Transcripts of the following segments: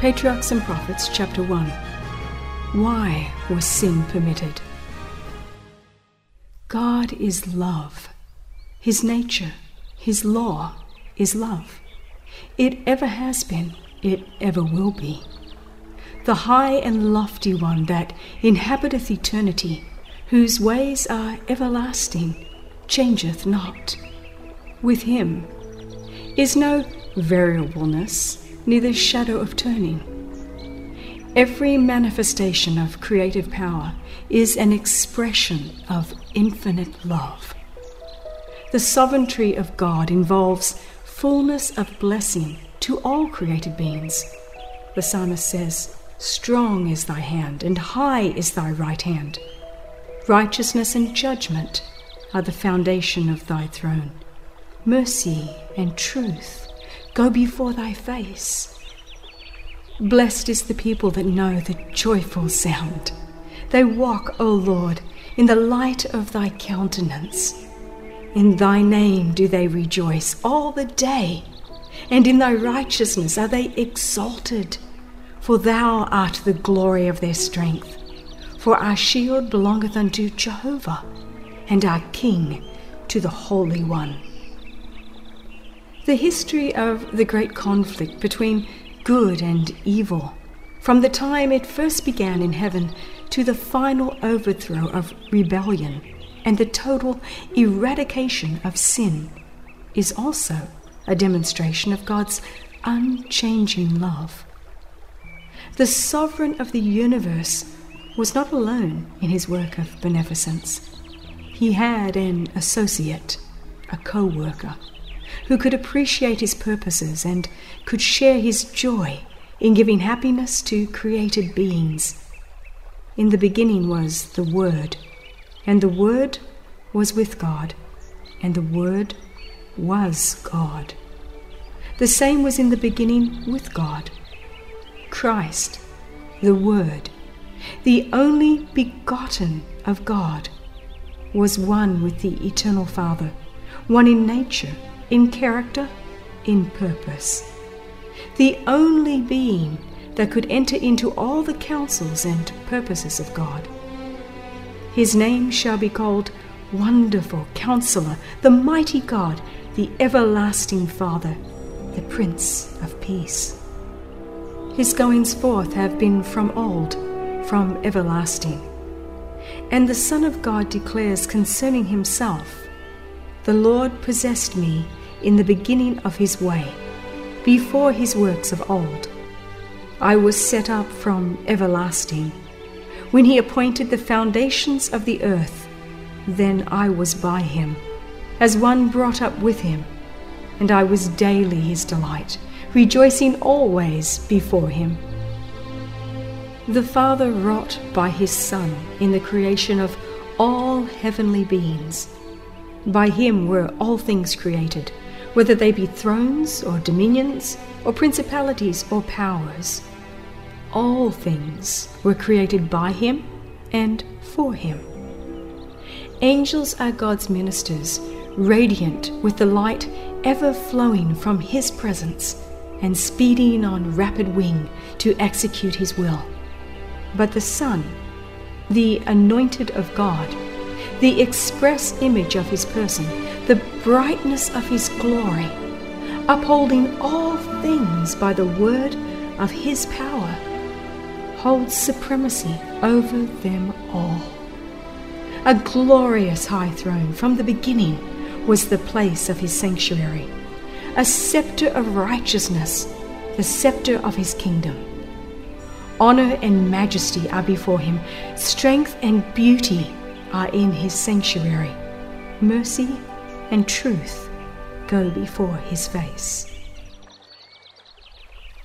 Patriarchs and Prophets, chapter 1. Why was sin permitted? God is love. His nature, His law is love. It ever has been, it ever will be. The high and lofty one that inhabiteth eternity, whose ways are everlasting, changeth not. With Him is no variableness, neither shadow of turning. Every manifestation of creative power is an expression of infinite love. The sovereignty of God involves fullness of blessing to all created beings. The psalmist says, Strong is thy hand, and high is thy right hand. Righteousness and judgment are the foundation of thy throne. Mercy and truth go before thy face. Blessed is the people that know the joyful sound. They walk, O Lord, in the light of thy countenance. In thy name do they rejoice all the day, and in thy righteousness are they exalted. For thou art the glory of their strength. For our shield belongeth unto Jehovah, and our King to the Holy One. The history of the great conflict between good and evil, from the time it first began in heaven to the final overthrow of rebellion and the total eradication of sin, is also a demonstration of God's unchanging love. The sovereign of the universe was not alone in his work of beneficence. He had an associate, a co worker who could appreciate his purposes and could share his joy in giving happiness to created beings. In the beginning was the Word, and the Word was with God, and the Word was God. The same was in the beginning with God. Christ, the Word, the only begotten of God, was one with the Eternal Father, one in nature in character, in purpose. The only being that could enter into all the counsels and purposes of God. His name shall be called Wonderful Counselor, the Mighty God, the Everlasting Father, the Prince of Peace. His goings forth have been from old, from everlasting. And the Son of God declares concerning himself the Lord possessed me in the beginning of his way, before his works of old. I was set up from everlasting. When he appointed the foundations of the earth, then I was by him, as one brought up with him, and I was daily his delight, rejoicing always before him. The Father wrought by his Son in the creation of all heavenly beings by him were all things created, whether they be thrones or dominions or principalities or powers. All things were created by him and for him. Angels are God's ministers, radiant with the light ever flowing from his presence and speeding on rapid wing to execute his will. But the Son, the anointed of God, the express image of his person, the brightness of his glory, upholding all things by the word of his power, holds supremacy over them all. A glorious high throne from the beginning was the place of his sanctuary, a scepter of righteousness, the scepter of his kingdom. Honor and majesty are before him, strength and beauty are in his sanctuary. Mercy and truth go before his face.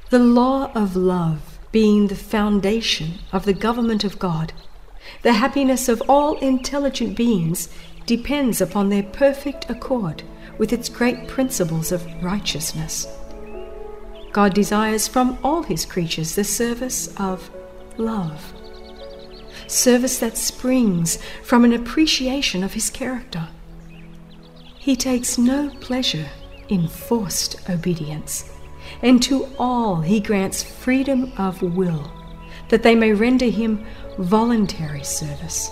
The law of love being the foundation of the government of God, the happiness of all intelligent beings depends upon their perfect accord with its great principles of righteousness. God desires from all his creatures the service of love service that springs from an appreciation of his character. He takes no pleasure in forced obedience. and to all he grants freedom of will, that they may render him voluntary service.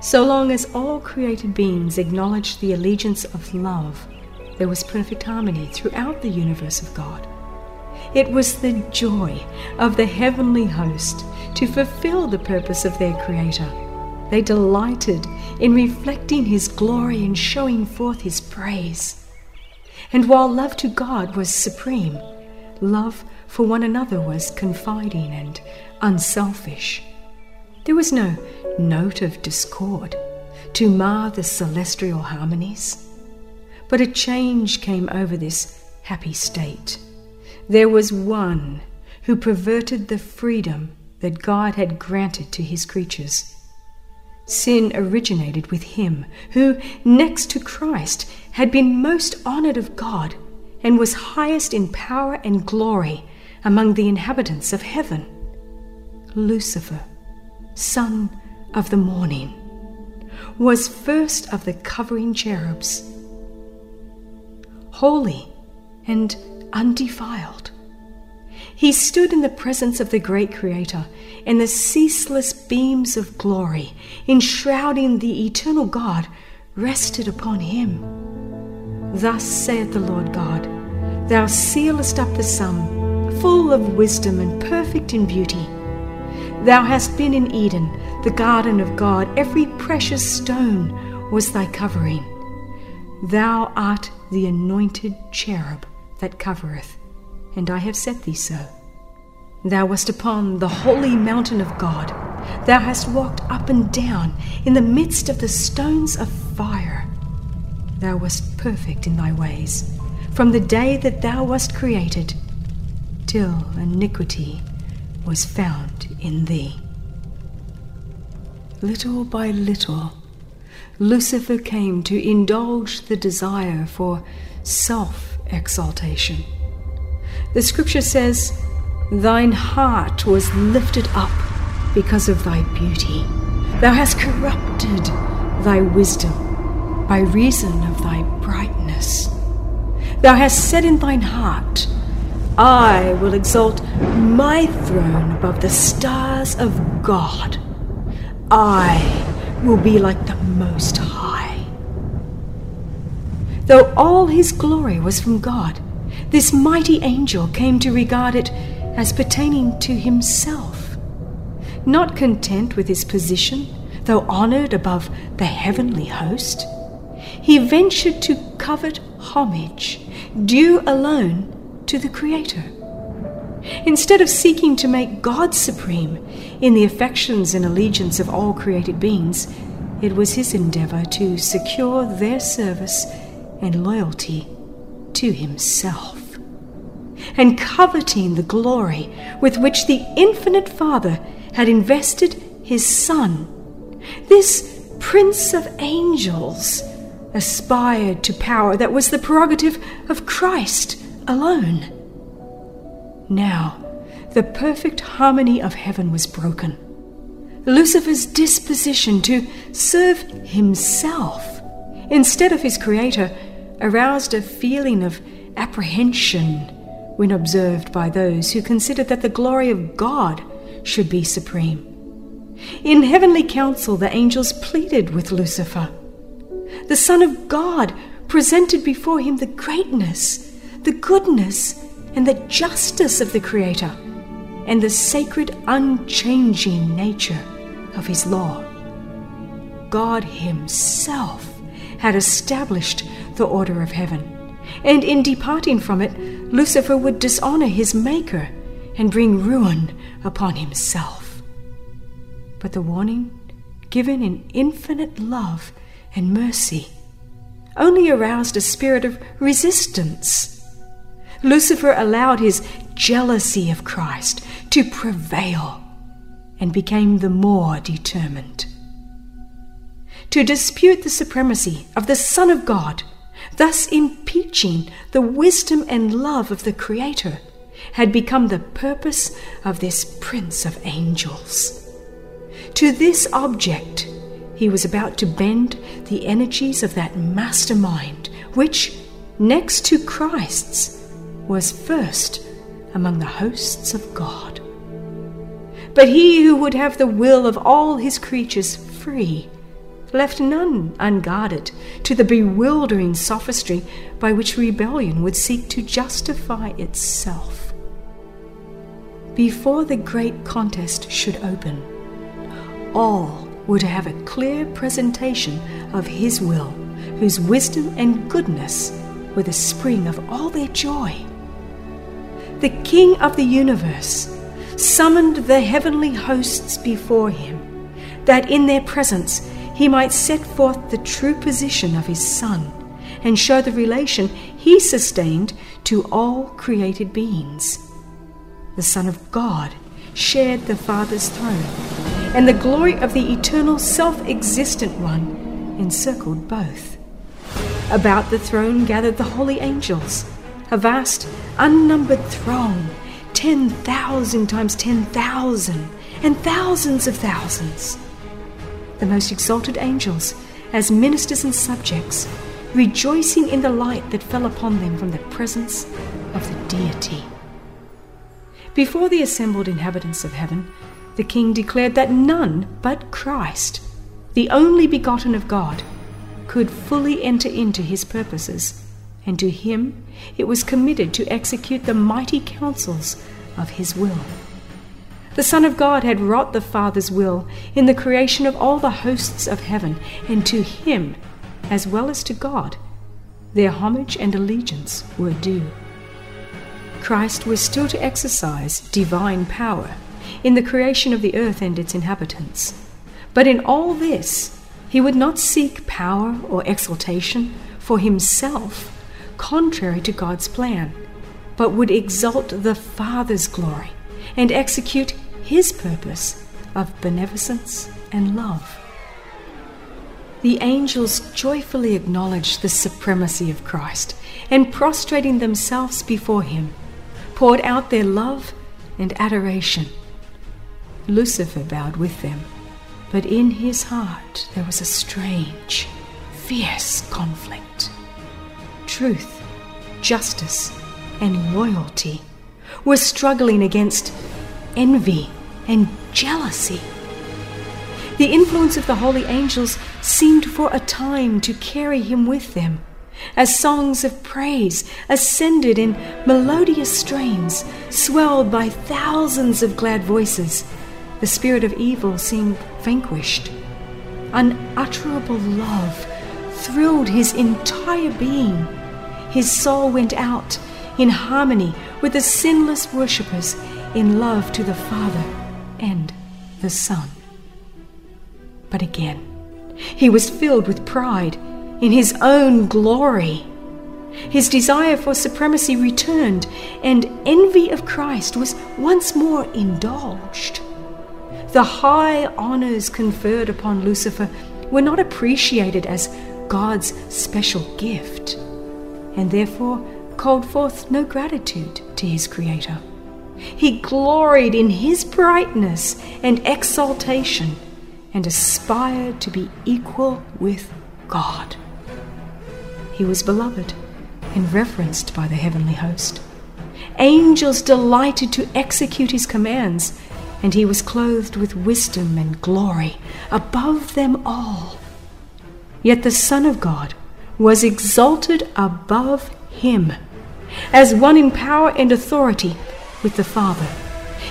So long as all created beings acknowledged the allegiance of love, there was perfect harmony throughout the universe of God. It was the joy of the heavenly host to fulfill the purpose of their Creator. They delighted in reflecting His glory and showing forth His praise. And while love to God was supreme, love for one another was confiding and unselfish. There was no note of discord to mar the celestial harmonies. But a change came over this happy state. There was one who perverted the freedom that God had granted to his creatures. Sin originated with him who, next to Christ, had been most honored of God and was highest in power and glory among the inhabitants of heaven. Lucifer, son of the morning, was first of the covering cherubs, holy and undefiled. He stood in the presence of the great Creator, and the ceaseless beams of glory, enshrouding the eternal God, rested upon him. Thus saith the Lord God Thou sealest up the sum, full of wisdom and perfect in beauty. Thou hast been in Eden, the garden of God, every precious stone was thy covering. Thou art the anointed cherub that covereth, and I have set thee so. Thou wast upon the holy mountain of God. Thou hast walked up and down in the midst of the stones of fire. Thou wast perfect in thy ways, from the day that thou wast created, till iniquity was found in thee. Little by little, Lucifer came to indulge the desire for self exaltation. The scripture says, Thine heart was lifted up because of thy beauty. Thou hast corrupted thy wisdom by reason of thy brightness. Thou hast said in thine heart, I will exalt my throne above the stars of God. I will be like the Most High. Though all his glory was from God, this mighty angel came to regard it as pertaining to himself. Not content with his position, though honored above the heavenly host, he ventured to covet homage due alone to the Creator. Instead of seeking to make God supreme in the affections and allegiance of all created beings, it was his endeavor to secure their service and loyalty to himself. And coveting the glory with which the infinite Father had invested his Son, this Prince of Angels aspired to power that was the prerogative of Christ alone. Now, the perfect harmony of heaven was broken. Lucifer's disposition to serve himself instead of his Creator aroused a feeling of apprehension when observed by those who considered that the glory of God should be supreme. In heavenly council, the angels pleaded with Lucifer. The Son of God presented before him the greatness, the goodness, and the justice of the Creator, and the sacred, unchanging nature of His law. God Himself had established the order of heaven, and in departing from it, Lucifer would dishonor his Maker and bring ruin upon himself. But the warning, given in infinite love and mercy, only aroused a spirit of resistance Lucifer allowed his jealousy of Christ to prevail and became the more determined. To dispute the supremacy of the Son of God, thus impeaching the wisdom and love of the Creator, had become the purpose of this Prince of Angels. To this object, he was about to bend the energies of that mastermind which, next to Christ's, was first among the hosts of God. But he who would have the will of all his creatures free left none unguarded to the bewildering sophistry by which rebellion would seek to justify itself. Before the great contest should open, all were to have a clear presentation of His will, whose wisdom and goodness were the spring of all their joy. The King of the universe summoned the heavenly hosts before him, that in their presence he might set forth the true position of his Son and show the relation he sustained to all created beings. The Son of God shared the Father's throne, and the glory of the eternal self existent one encircled both. About the throne gathered the holy angels, a vast, unnumbered throng, ten thousand times ten thousand, and thousands of thousands the most exalted angels, as ministers and subjects, rejoicing in the light that fell upon them from the presence of the deity. Before the assembled inhabitants of heaven, the king declared that none but Christ, the only begotten of God, could fully enter into his purposes, and to him it was committed to execute the mighty counsels of his will. The Son of God had wrought the Father's will in the creation of all the hosts of heaven, and to him, as well as to God, their homage and allegiance were due. Christ was still to exercise divine power in the creation of the earth and its inhabitants. But in all this, he would not seek power or exaltation for himself, contrary to God's plan, but would exalt the Father's glory and execute his purpose of beneficence and love. The angels joyfully acknowledged the supremacy of Christ and, prostrating themselves before him, poured out their love and adoration. Lucifer bowed with them, but in his heart there was a strange, fierce conflict. Truth, justice, and loyalty were struggling against envy, and jealousy. The influence of the holy angels seemed for a time to carry him with them, as songs of praise ascended in melodious strains, swelled by thousands of glad voices. The spirit of evil seemed vanquished. Unutterable love thrilled his entire being. His soul went out in harmony with the sinless worshippers in love to the Father and the Son. But again, he was filled with pride in his own glory. His desire for supremacy returned, and envy of Christ was once more indulged. The high honors conferred upon Lucifer were not appreciated as God's special gift, and therefore called forth no gratitude to his Creator. He gloried in his brightness and exaltation and aspired to be equal with God. He was beloved and reverenced by the heavenly host. Angels delighted to execute his commands, and he was clothed with wisdom and glory above them all. Yet the Son of God was exalted above him, as one in power and authority with the Father.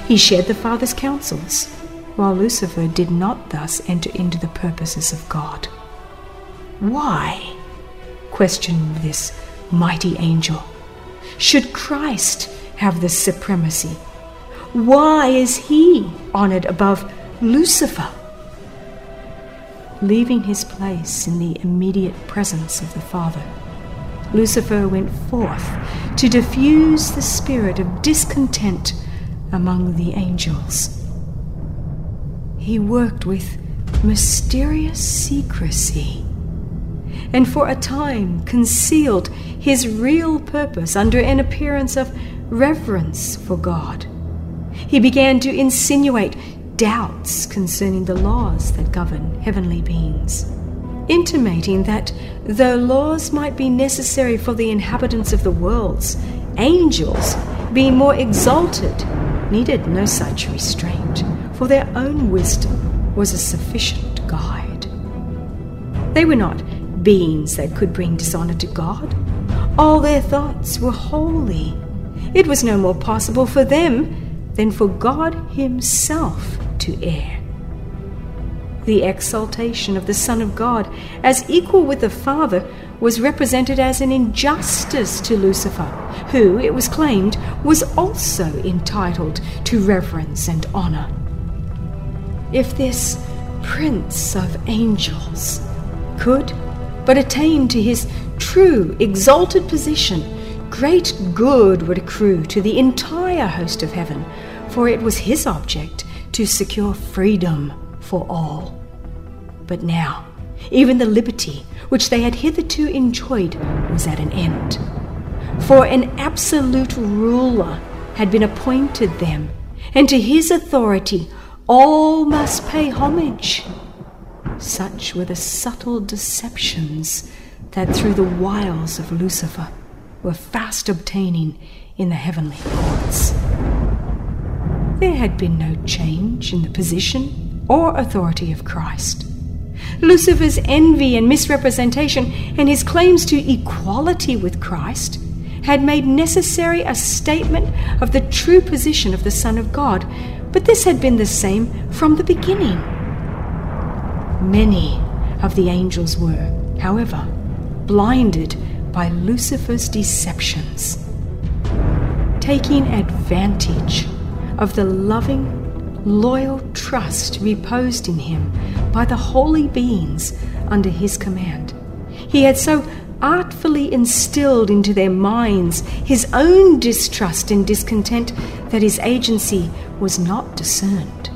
He shared the Father's counsels, while Lucifer did not thus enter into the purposes of God. Why? questioned this mighty angel. Should Christ have the supremacy? Why is he honored above Lucifer? Leaving his place in the immediate presence of the Father, Lucifer went forth to diffuse the spirit of discontent among the angels. He worked with mysterious secrecy and for a time concealed his real purpose under an appearance of reverence for God. He began to insinuate doubts concerning the laws that govern heavenly beings. Intimating that though laws might be necessary for the inhabitants of the worlds, angels, being more exalted, needed no such restraint, for their own wisdom was a sufficient guide. They were not beings that could bring dishonor to God. All their thoughts were holy. It was no more possible for them than for God Himself to err. The exaltation of the Son of God as equal with the Father was represented as an injustice to Lucifer, who, it was claimed, was also entitled to reverence and honor. If this Prince of Angels could but attain to his true exalted position, great good would accrue to the entire host of heaven, for it was his object to secure freedom for all. But now, even the liberty which they had hitherto enjoyed was at an end. For an absolute ruler had been appointed them, and to his authority all must pay homage. Such were the subtle deceptions that through the wiles of Lucifer were fast obtaining in the heavenly courts. There had been no change in the position or authority of Christ. Lucifer's envy and misrepresentation and his claims to equality with Christ had made necessary a statement of the true position of the Son of God, but this had been the same from the beginning. Many of the angels were, however, blinded by Lucifer's deceptions, taking advantage of the loving loyal trust reposed in him by the holy beings under his command. He had so artfully instilled into their minds his own distrust and discontent that his agency was not discerned.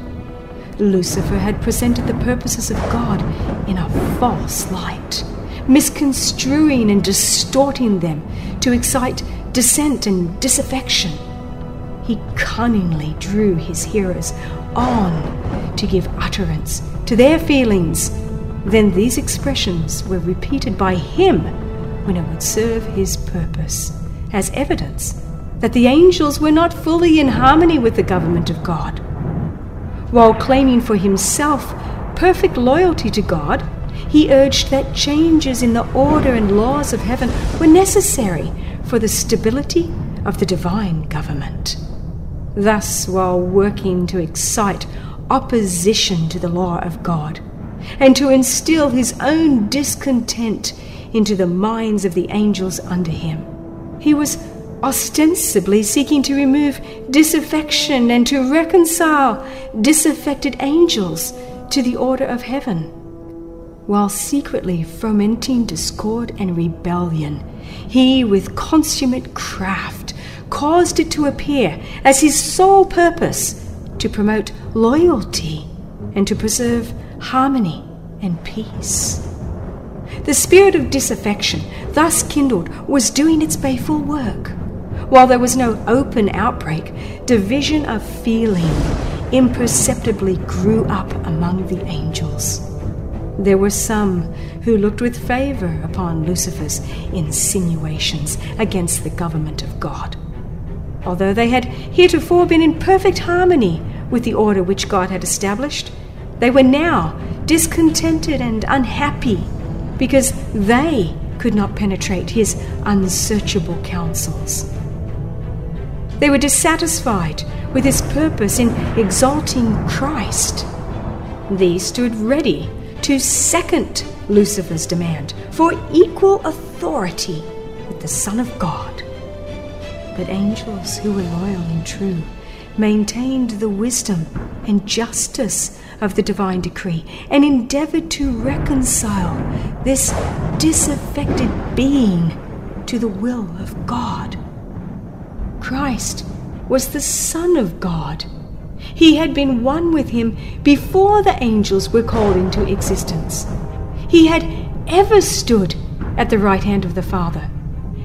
Lucifer had presented the purposes of God in a false light, misconstruing and distorting them to excite dissent and disaffection he cunningly drew his hearers on to give utterance to their feelings. Then these expressions were repeated by him when it would serve his purpose, as evidence that the angels were not fully in harmony with the government of God. While claiming for himself perfect loyalty to God, he urged that changes in the order and laws of heaven were necessary for the stability of the divine government. Thus, while working to excite opposition to the law of God, and to instill his own discontent into the minds of the angels under him, he was ostensibly seeking to remove disaffection and to reconcile disaffected angels to the order of heaven, while secretly fomenting discord and rebellion. He, with consummate craft, caused it to appear as his sole purpose to promote loyalty and to preserve harmony and peace. The spirit of disaffection, thus kindled, was doing its baleful work. While there was no open outbreak, division of feeling imperceptibly grew up among the angels. There were some who looked with favor upon Lucifer's insinuations against the government of God although they had heretofore been in perfect harmony with the order which God had established, they were now discontented and unhappy because they could not penetrate his unsearchable counsels. They were dissatisfied with his purpose in exalting Christ. These stood ready to second Lucifer's demand for equal authority with the Son of God. But angels who were loyal and true maintained the wisdom and justice of the divine decree and endeavored to reconcile this disaffected being to the will of God. Christ was the Son of God. He had been one with him before the angels were called into existence. He had ever stood at the right hand of the Father.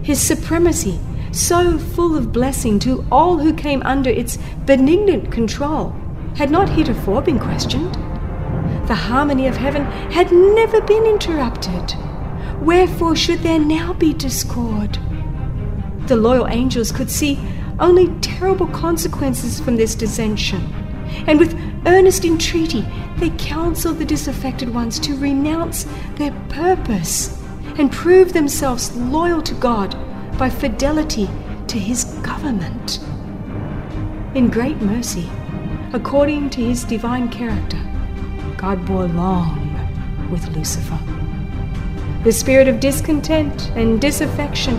His supremacy so full of blessing to all who came under its benignant control, had not heretofore been questioned. The harmony of heaven had never been interrupted. Wherefore should there now be discord? The loyal angels could see only terrible consequences from this dissension, and with earnest entreaty they counseled the disaffected ones to renounce their purpose and prove themselves loyal to God by fidelity to his government. In great mercy, according to his divine character, God bore long with Lucifer. The spirit of discontent and disaffection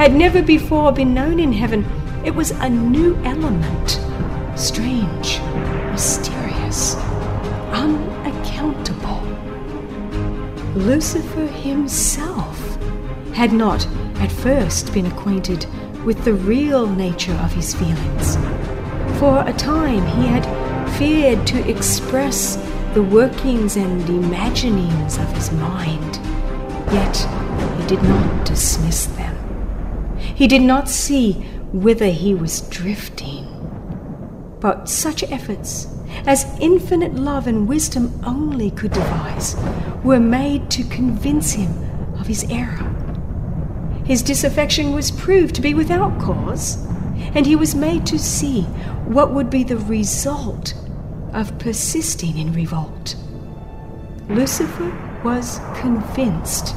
had never before been known in heaven. It was a new element, strange, mysterious, unaccountable. Lucifer himself had not at first been acquainted with the real nature of his feelings. For a time he had feared to express the workings and imaginings of his mind, yet he did not dismiss them. He did not see whither he was drifting. But such efforts as infinite love and wisdom only could devise were made to convince him of his error. His disaffection was proved to be without cause, and he was made to see what would be the result of persisting in revolt. Lucifer was convinced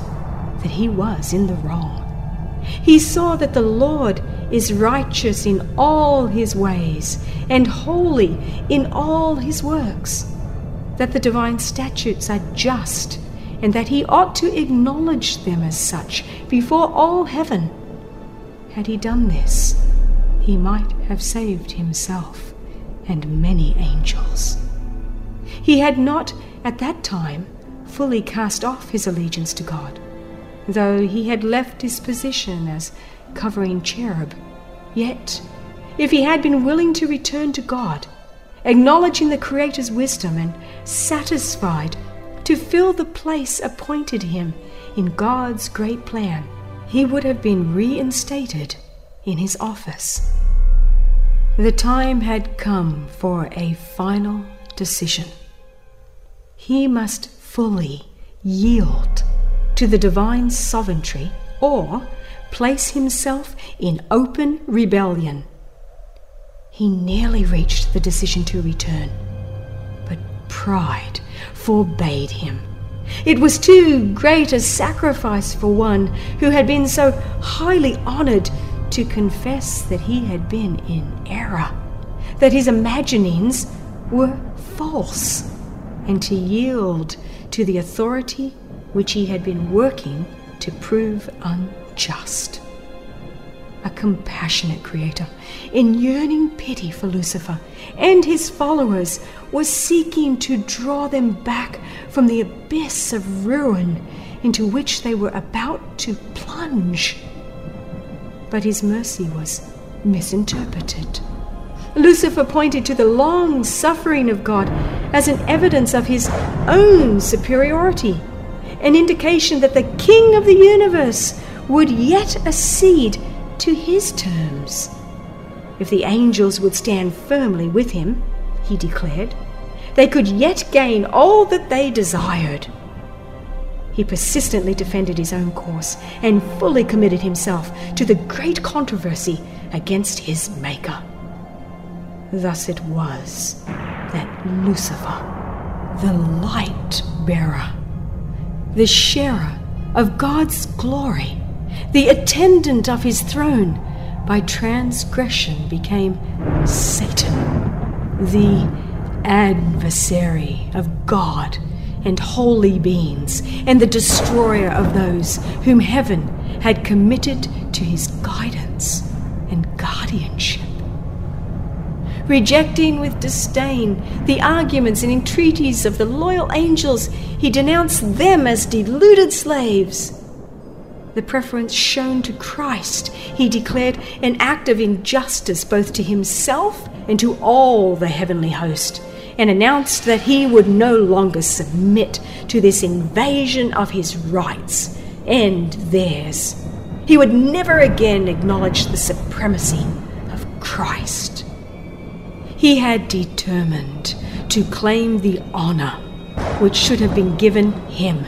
that he was in the wrong. He saw that the Lord is righteous in all his ways and holy in all his works, that the divine statutes are just, and that he ought to acknowledge them as such before all heaven. Had he done this, he might have saved himself and many angels. He had not, at that time, fully cast off his allegiance to God, though he had left his position as covering cherub. Yet, if he had been willing to return to God, acknowledging the Creator's wisdom and satisfied to fill the place appointed him in God's great plan, he would have been reinstated in his office. The time had come for a final decision. He must fully yield to the divine sovereignty or place himself in open rebellion. He nearly reached the decision to return, but pride forbade him. It was too great a sacrifice for one who had been so highly honored to confess that he had been in error, that his imaginings were false, and to yield to the authority which he had been working to prove unjust a compassionate creator, in yearning pity for Lucifer and his followers, was seeking to draw them back from the abyss of ruin into which they were about to plunge. But his mercy was misinterpreted. Lucifer pointed to the long suffering of God as an evidence of his own superiority, an indication that the King of the universe would yet accede to his terms. If the angels would stand firmly with him, he declared, they could yet gain all that they desired. He persistently defended his own course and fully committed himself to the great controversy against his Maker. Thus it was that Lucifer, the light bearer, the sharer of God's glory, the attendant of his throne, by transgression became Satan, the adversary of God and holy beings, and the destroyer of those whom heaven had committed to his guidance and guardianship. Rejecting with disdain the arguments and entreaties of the loyal angels, he denounced them as deluded slaves the preference shown to Christ, he declared an act of injustice both to himself and to all the heavenly host, and announced that he would no longer submit to this invasion of his rights and theirs. He would never again acknowledge the supremacy of Christ. He had determined to claim the honor which should have been given him,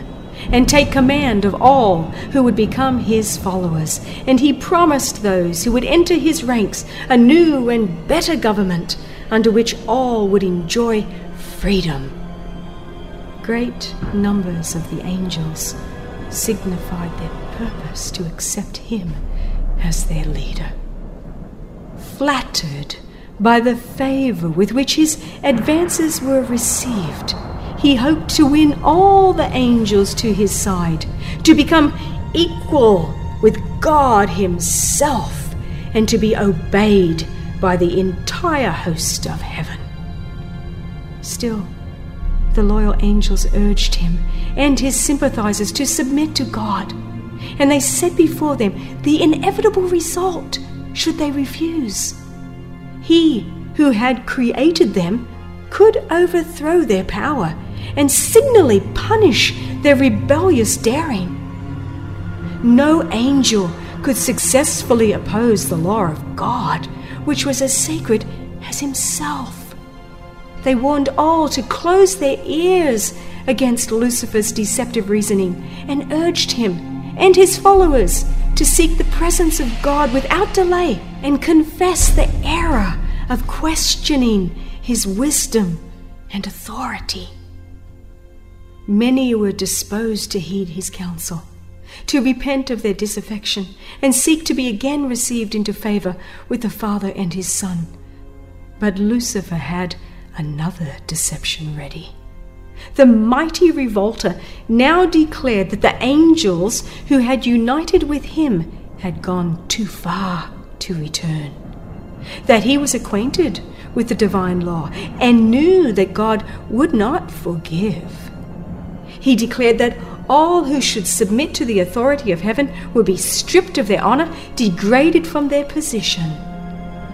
and take command of all who would become his followers. And he promised those who would enter his ranks a new and better government under which all would enjoy freedom. Great numbers of the angels signified their purpose to accept him as their leader. Flattered by the favor with which his advances were received, he hoped to win all the angels to his side, to become equal with God Himself, and to be obeyed by the entire host of heaven. Still, the loyal angels urged him and his sympathizers to submit to God, and they set before them the inevitable result should they refuse. He who had created them could overthrow their power and signally punish their rebellious daring. No angel could successfully oppose the law of God, which was as sacred as himself. They warned all to close their ears against Lucifer's deceptive reasoning and urged him and his followers to seek the presence of God without delay and confess the error of questioning his wisdom and authority. Many were disposed to heed his counsel, to repent of their disaffection, and seek to be again received into favor with the Father and his Son. But Lucifer had another deception ready. The mighty revolter now declared that the angels who had united with him had gone too far to return, that he was acquainted with the divine law and knew that God would not forgive. He declared that all who should submit to the authority of heaven would be stripped of their honor, degraded from their position.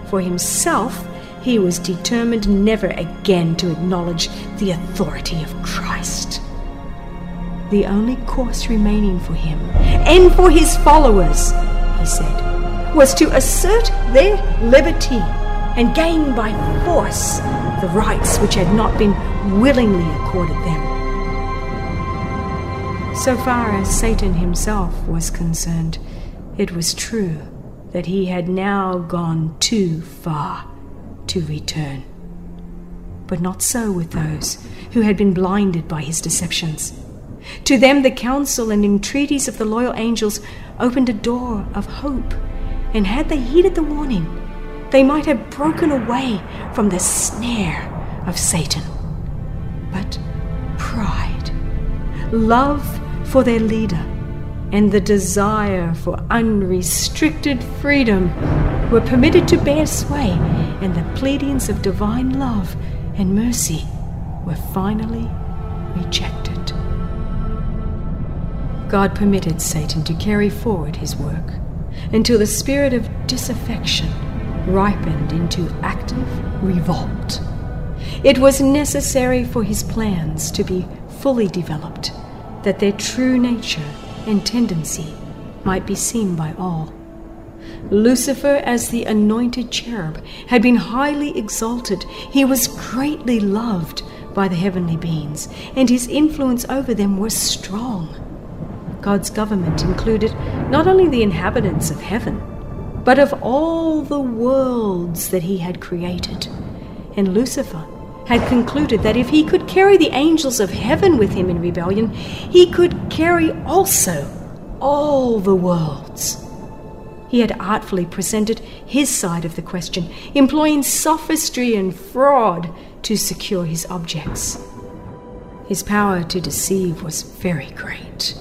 For himself, he was determined never again to acknowledge the authority of Christ. The only course remaining for him and for his followers, he said, was to assert their liberty and gain by force the rights which had not been willingly accorded them. So far as Satan himself was concerned, it was true that he had now gone too far to return. But not so with those who had been blinded by his deceptions. To them, the counsel and entreaties of the loyal angels opened a door of hope, and had they heeded the warning, they might have broken away from the snare of Satan. But pride, love for their leader, and the desire for unrestricted freedom were permitted to bear sway, and the pleadings of divine love and mercy were finally rejected. God permitted Satan to carry forward his work until the spirit of disaffection ripened into active revolt. It was necessary for his plans to be fully developed, that their true nature and tendency might be seen by all. Lucifer, as the anointed cherub, had been highly exalted. He was greatly loved by the heavenly beings, and his influence over them was strong. God's government included not only the inhabitants of heaven, but of all the worlds that he had created. And Lucifer had concluded that if he could carry the angels of heaven with him in rebellion, he could carry also all the worlds. He had artfully presented his side of the question, employing sophistry and fraud to secure his objects. His power to deceive was very great.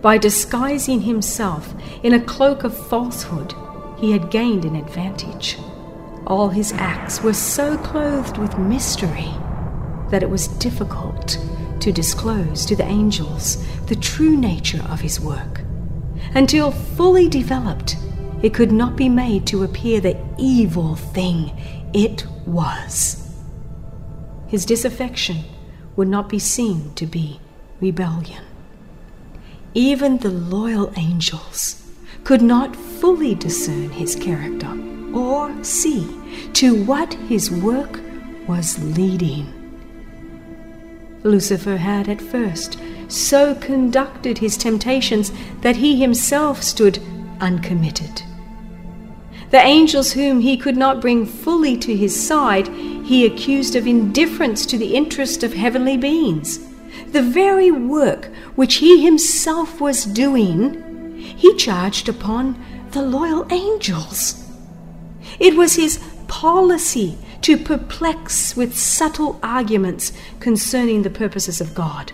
By disguising himself in a cloak of falsehood, he had gained an advantage. All his acts were so clothed with mystery that it was difficult to disclose to the angels the true nature of his work. Until fully developed, it could not be made to appear the evil thing it was. His disaffection would not be seen to be rebellion. Even the loyal angels could not fully discern his character or see to what his work was leading. Lucifer had at first so conducted his temptations that he himself stood uncommitted. The angels whom he could not bring fully to his side, he accused of indifference to the interest of heavenly beings. The very work which he himself was doing, he charged upon the loyal angels. It was his policy to perplex with subtle arguments concerning the purposes of God.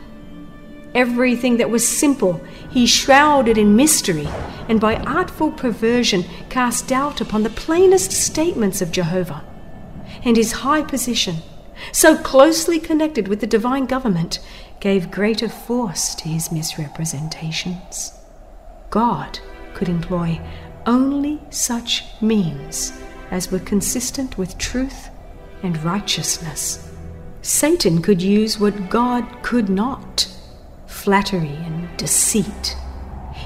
Everything that was simple he shrouded in mystery, and by artful perversion cast doubt upon the plainest statements of Jehovah. And his high position, so closely connected with the divine government, gave greater force to his misrepresentations. God could employ only such means as were consistent with truth and righteousness. Satan could use what God could not flattery and deceit.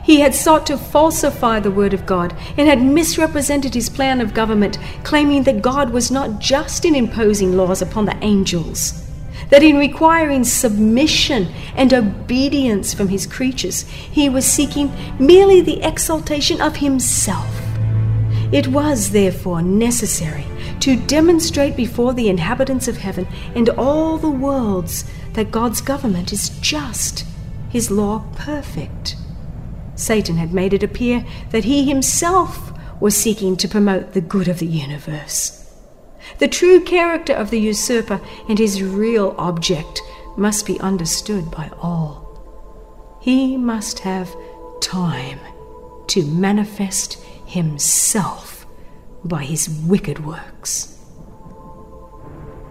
He had sought to falsify the word of God and had misrepresented his plan of government, claiming that God was not just in imposing laws upon the angels, that in requiring submission and obedience from his creatures, he was seeking merely the exaltation of himself. It was, therefore, necessary to demonstrate before the inhabitants of heaven and all the worlds that God's government is just his law perfect. Satan had made it appear that he himself was seeking to promote the good of the universe. The true character of the usurper and his real object must be understood by all. He must have time to manifest himself by his wicked works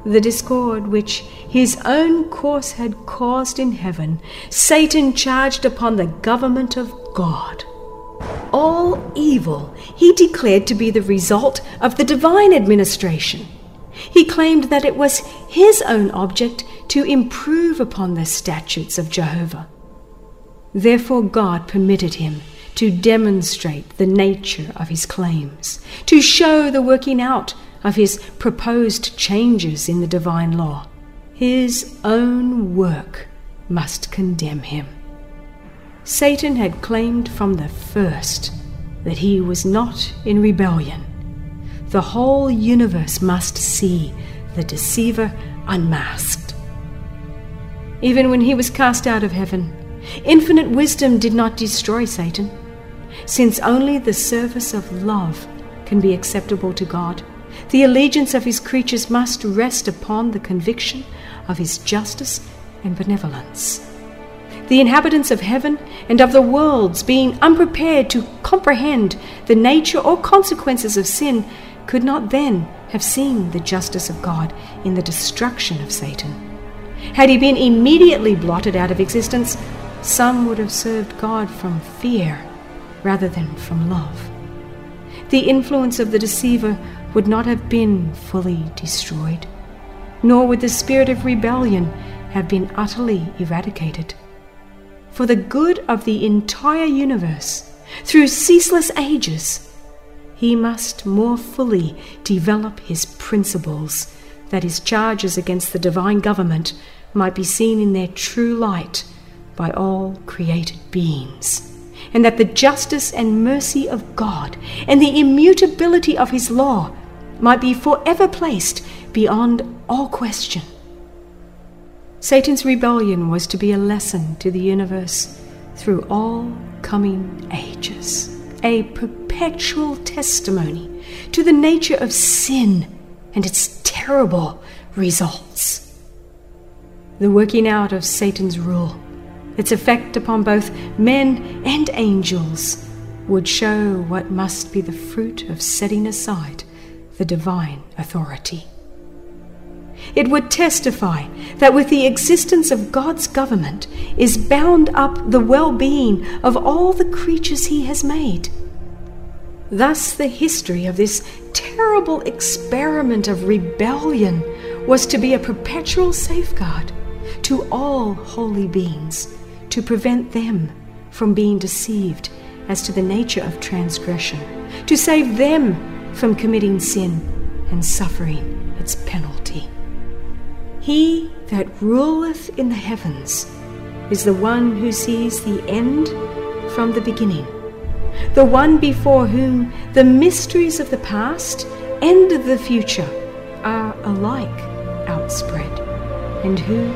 the discord which his own course had caused in heaven, Satan charged upon the government of God. All evil he declared to be the result of the divine administration. He claimed that it was his own object to improve upon the statutes of Jehovah. Therefore, God permitted him to demonstrate the nature of his claims, to show the working out of his proposed changes in the divine law. His own work must condemn him. Satan had claimed from the first that he was not in rebellion. The whole universe must see the deceiver unmasked. Even when he was cast out of heaven, infinite wisdom did not destroy Satan, since only the service of love can be acceptable to God. The allegiance of his creatures must rest upon the conviction of his justice and benevolence. The inhabitants of heaven and of the worlds, being unprepared to comprehend the nature or consequences of sin, could not then have seen the justice of God in the destruction of Satan. Had he been immediately blotted out of existence, some would have served God from fear rather than from love. The influence of the deceiver would not have been fully destroyed, nor would the spirit of rebellion have been utterly eradicated. For the good of the entire universe, through ceaseless ages, he must more fully develop his principles, that his charges against the divine government might be seen in their true light by all created beings and that the justice and mercy of God and the immutability of his law might be forever placed beyond all question. Satan's rebellion was to be a lesson to the universe through all coming ages, a perpetual testimony to the nature of sin and its terrible results. The working out of Satan's rule, its effect upon both men and angels, would show what must be the fruit of setting aside the divine authority. It would testify that with the existence of God's government is bound up the well being of all the creatures He has made. Thus, the history of this terrible experiment of rebellion was to be a perpetual safeguard to all holy beings, to prevent them from being deceived as to the nature of transgression, to save them from committing sin and suffering its penalty. He that ruleth in the heavens is the one who sees the end from the beginning, the one before whom the mysteries of the past and of the future are alike outspread, and who,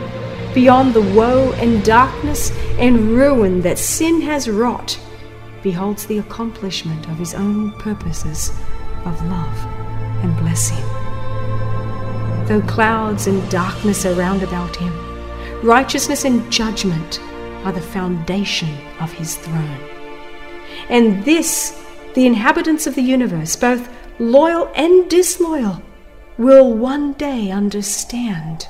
beyond the woe and darkness and ruin that sin has wrought, beholds the accomplishment of his own purposes of love and blessing. Though clouds and darkness are round about him, righteousness and judgment are the foundation of his throne. And this the inhabitants of the universe, both loyal and disloyal, will one day understand.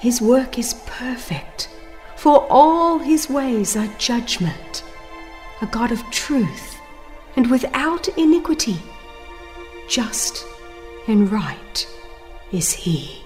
His work is perfect, for all his ways are judgment. A God of truth and without iniquity, just and right is he.